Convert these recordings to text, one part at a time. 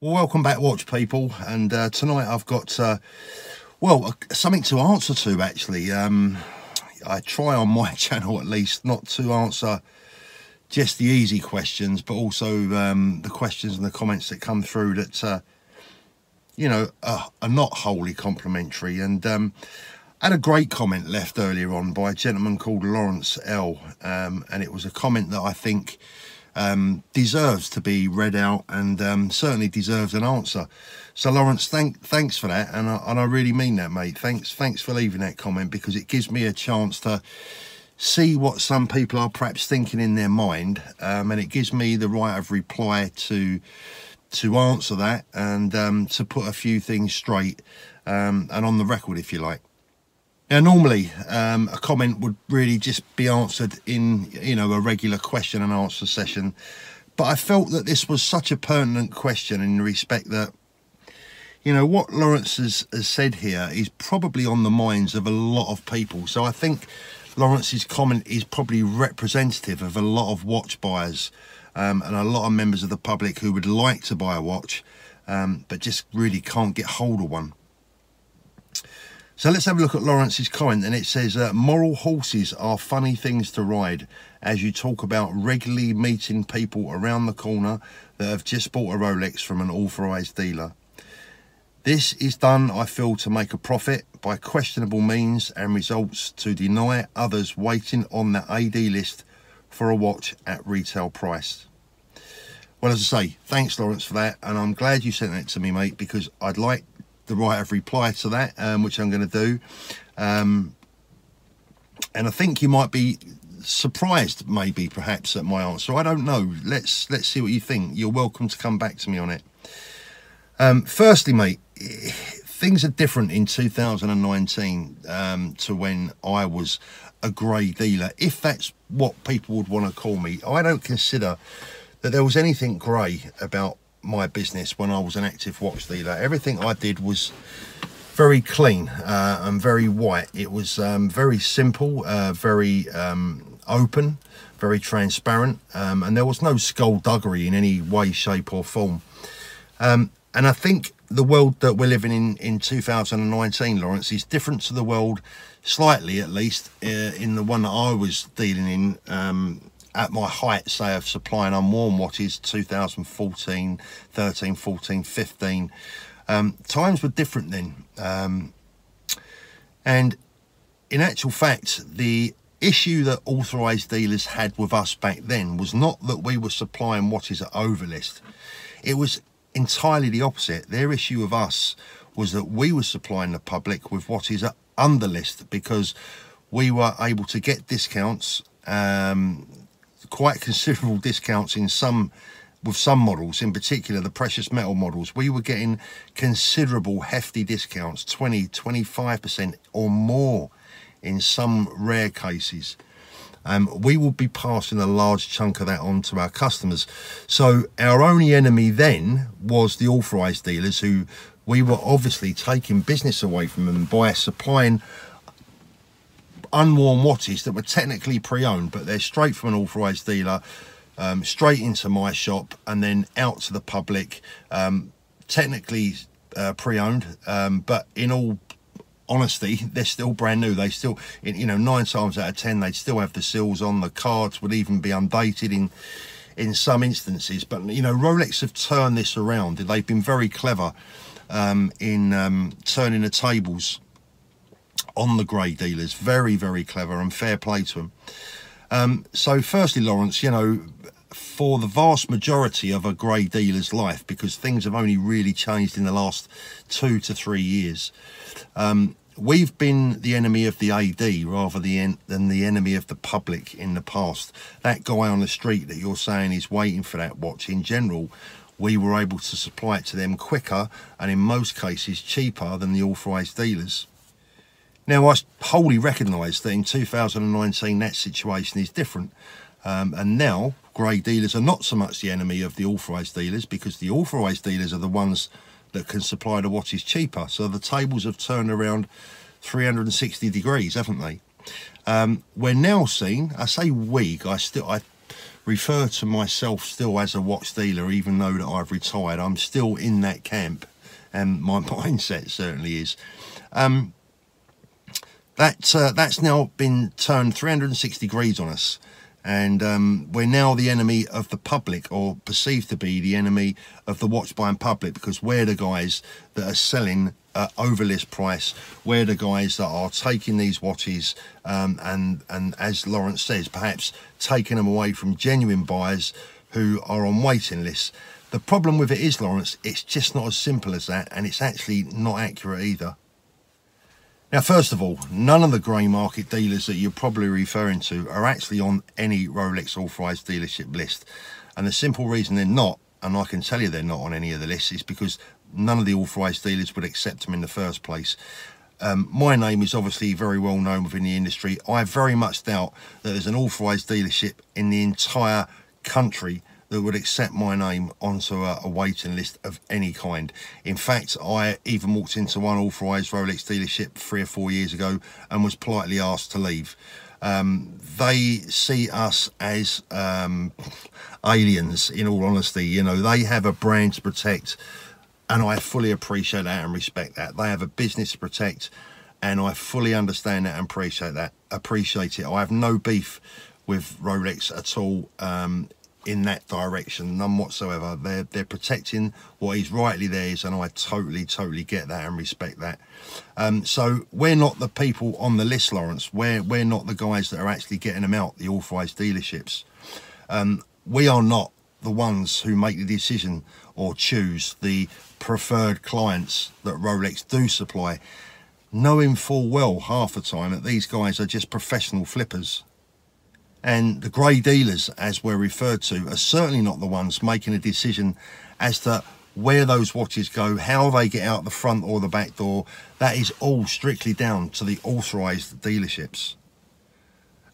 Well, welcome back, watch people. And uh, tonight I've got, uh, well, something to answer to actually. Um, I try on my channel at least not to answer just the easy questions, but also um, the questions and the comments that come through that, uh, you know, are, are, not wholly complimentary. And um, I had a great comment left earlier on by a gentleman called Lawrence L. Um, and it was a comment that I think um, deserves to be read out and um, certainly deserves an answer. So Lawrence, thank, thanks for that, and I, and I really mean that, mate. Thanks, thanks for leaving that comment because it gives me a chance to see what some people are perhaps thinking in their mind, um, and it gives me the right of reply to to answer that and um, to put a few things straight um, and on the record, if you like. Now, normally um, a comment would really just be answered in, you know, a regular question and answer session. But I felt that this was such a pertinent question in respect that, you know, what Lawrence has, has said here is probably on the minds of a lot of people. So I think Lawrence's comment is probably representative of a lot of watch buyers um, and a lot of members of the public who would like to buy a watch, um, but just really can't get hold of one. So let's have a look at Lawrence's comment and it says, uh, moral horses are funny things to ride as you talk about regularly meeting people around the corner that have just bought a Rolex from an authorised dealer. This is done, I feel, to make a profit by questionable means and results to deny others waiting on the AD list for a watch at retail price. Well, as I say, thanks, Lawrence, for that. And I'm glad you sent that to me, mate, because I'd like the right of reply to that, um, which I'm going to do. Um, and I think you might be surprised, maybe, perhaps, at my answer. I don't know. Let's let's see what you think. You're welcome to come back to me on it. Um, firstly, mate, things are different in 2019 um, to when I was a grey dealer, if that's what people would want to call me. I don't consider that there was anything grey about my business when I was an active watch dealer. Everything I did was very clean uh, and very white. It was um, very simple, uh, very um, open, very transparent, um, and there was no skullduggery in any way, shape, or form. Um, and I think the world that we're living in in 2019, Lawrence, is different to the world, slightly at least, uh, in the one that I was dealing in um, at my height, say, of supplying unworn watches, 2014, 13, 14, 15, um, times were different then. Um, and in actual fact, the issue that authorised dealers had with us back then was not that we were supplying watches at overlist. It was entirely the opposite. Their issue with us was that we were supplying the public with watches at underlist because we were able to get discounts um, quite considerable discounts in some with some models in particular the precious metal models. We were getting considerable hefty discounts 20 25% or more in some rare cases. Um, we will be passing a large chunk of that on to our customers. So our only enemy then was the authorized dealers who we were obviously taking business away from them by supplying unworn watches that were technically pre-owned, but they're straight from an authorised dealer, um, straight into my shop, and then out to the public. Um, technically uh, pre-owned, um, but in all honesty, they're still brand new. They still, you know, nine times out of ten, they'd still have the seals on. The cards would even be undated in in some instances. But you know, Rolex have turned this around. They've been very clever um, in um, turning the tables on the grey dealers. Very, very clever and fair play to them. Um, so firstly, Lawrence, you know, for the vast majority of a grey dealer's life, because things have only really changed in the last two to three years, um, we've been the enemy of the AD rather than the enemy of the public in the past. That guy on the street that you're saying is waiting for that watch in general, we were able to supply it to them quicker and in most cases cheaper than the authorised dealers. Now, I wholly recognise that in 2019 that situation is different. Um, and now, grey dealers are not so much the enemy of the authorised dealers because the authorised dealers are the ones that can supply the watches cheaper. So the tables have turned around 360 degrees, haven't they? Um, we're now seeing, I say we, I still, I refer to myself still as a watch dealer, even though that I've retired. I'm still in that camp, and my mindset certainly is. Um, that uh, that's now been turned 360 degrees on us. And um, we're now the enemy of the public or perceived to be the enemy of the watch buying public because we're the guys that are selling at over list price. We're the guys that are taking these watches um, and and as Lawrence says perhaps taking them away from genuine buyers who are on waiting lists. The problem with it is Lawrence it's just not as simple as that and it's actually not accurate either now, first of all, none of the grey market dealers that you're probably referring to are actually on any Rolex authorised dealership list. And the simple reason they're not, and I can tell you they're not on any of the lists, is because none of the authorised dealers would accept them in the first place. Um, my name is obviously very well known within the industry. I very much doubt that there's an authorised dealership in the entire country that would accept my name onto a, a, waiting list of any kind. In fact, I even walked into one authorised Rolex dealership three or four years ago and was politely asked to leave. Um, they see us as um, aliens, in all honesty. You know, they have a brand to protect, and I fully appreciate that and respect that. They have a business to protect, and I fully understand that and appreciate that. Appreciate it. I have no beef with Rolex at all. Um, in that direction, none whatsoever. They're they're protecting what is rightly theirs, and I totally totally get that and respect that. Um, so we're not the people on the list, Lawrence. We're we're not the guys that are actually getting them out, the authorised dealerships. Um, we are not the ones who make the decision or choose the preferred clients that Rolex do supply, knowing full well half the time that these guys are just professional flippers and the grey dealers, as we're referred to, are certainly not the ones making a decision as to where those watches go, how they get out the front or the back door. That is all strictly down to the authorised dealerships.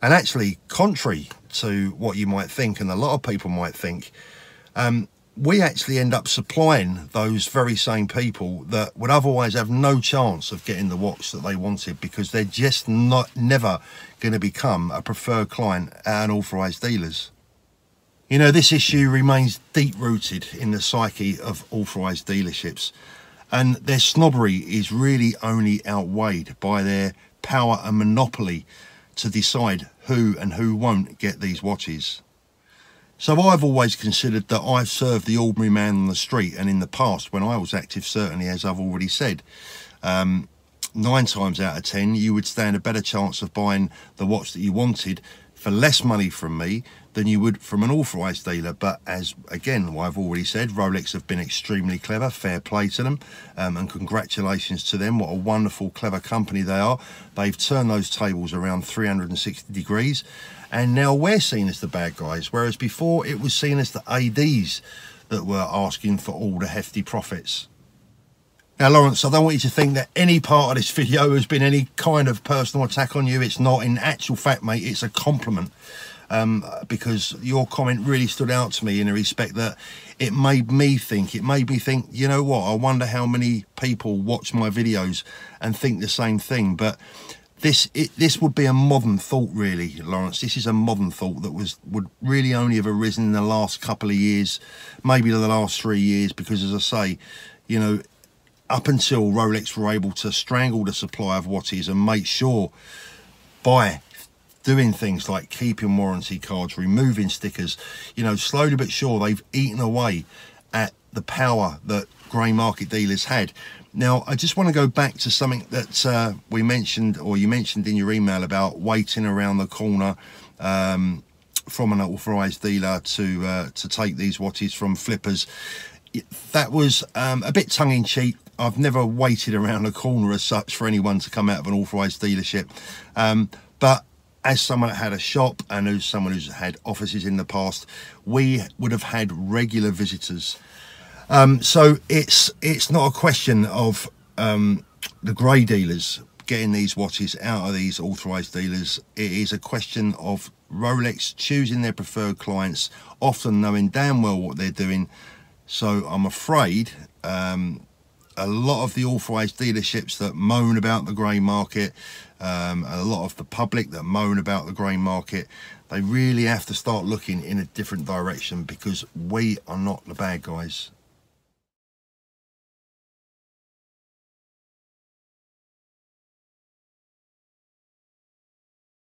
And actually, contrary to what you might think, and a lot of people might think, um, we actually end up supplying those very same people that would otherwise have no chance of getting the watch that they wanted because they're just not never going to become a preferred client at an authorised dealers. You know, this issue remains deep rooted in the psyche of authorised dealerships and their snobbery is really only outweighed by their power and monopoly to decide who and who won't get these watches. So I've always considered that I've served the ordinary man on the street and in the past when I was active certainly as I've already said. Um, nine times out of ten you would stand a better chance of buying the watch that you wanted for less money from me than you would from an authorised dealer. But as again, I've already said, Rolex have been extremely clever. Fair play to them, um, and congratulations to them. What a wonderful, clever company they are. They've turned those tables around 360 degrees, and now we're seen as the bad guys. Whereas before, it was seen as the ads that were asking for all the hefty profits. Now, Lawrence, I don't want you to think that any part of this video has been any kind of personal attack on you. It's not. In actual fact, mate, it's a compliment. Um, because your comment really stood out to me in a respect that it made me think, it made me think, you know what, I wonder how many people watch my videos and think the same thing. But this it, this would be a modern thought really lawrence this is a modern thought that was would really only have arisen in the last couple of years maybe the last three years because as i say you know up until Rolex were able to strangle the supply of watches and make sure by doing things like keeping warranty cards, removing stickers, you know, slowly but sure they've eaten away at the power that grey market dealers had. Now, I just want to go back to something that uh, we mentioned, or you mentioned in your email about waiting around the corner um, from an authorised dealer to uh, to take these watches from flippers. That was um, a bit tongue-in-cheek I've never waited around a corner as such for anyone to come out of an authorised dealership. Um, but as someone that had a shop and as someone who's had offices in the past, we would have had regular visitors. Um, so it's it's not a question of um, the grey dealers getting these watches out of these authorised dealers. It is a question of Rolex choosing their preferred clients, often knowing damn well what they're doing. So I'm afraid um, a lot of the authorised dealerships that moan about the grey market, um, a lot of the public that moan about the grey market, They really have to start looking in a different direction because we are not the bad guys.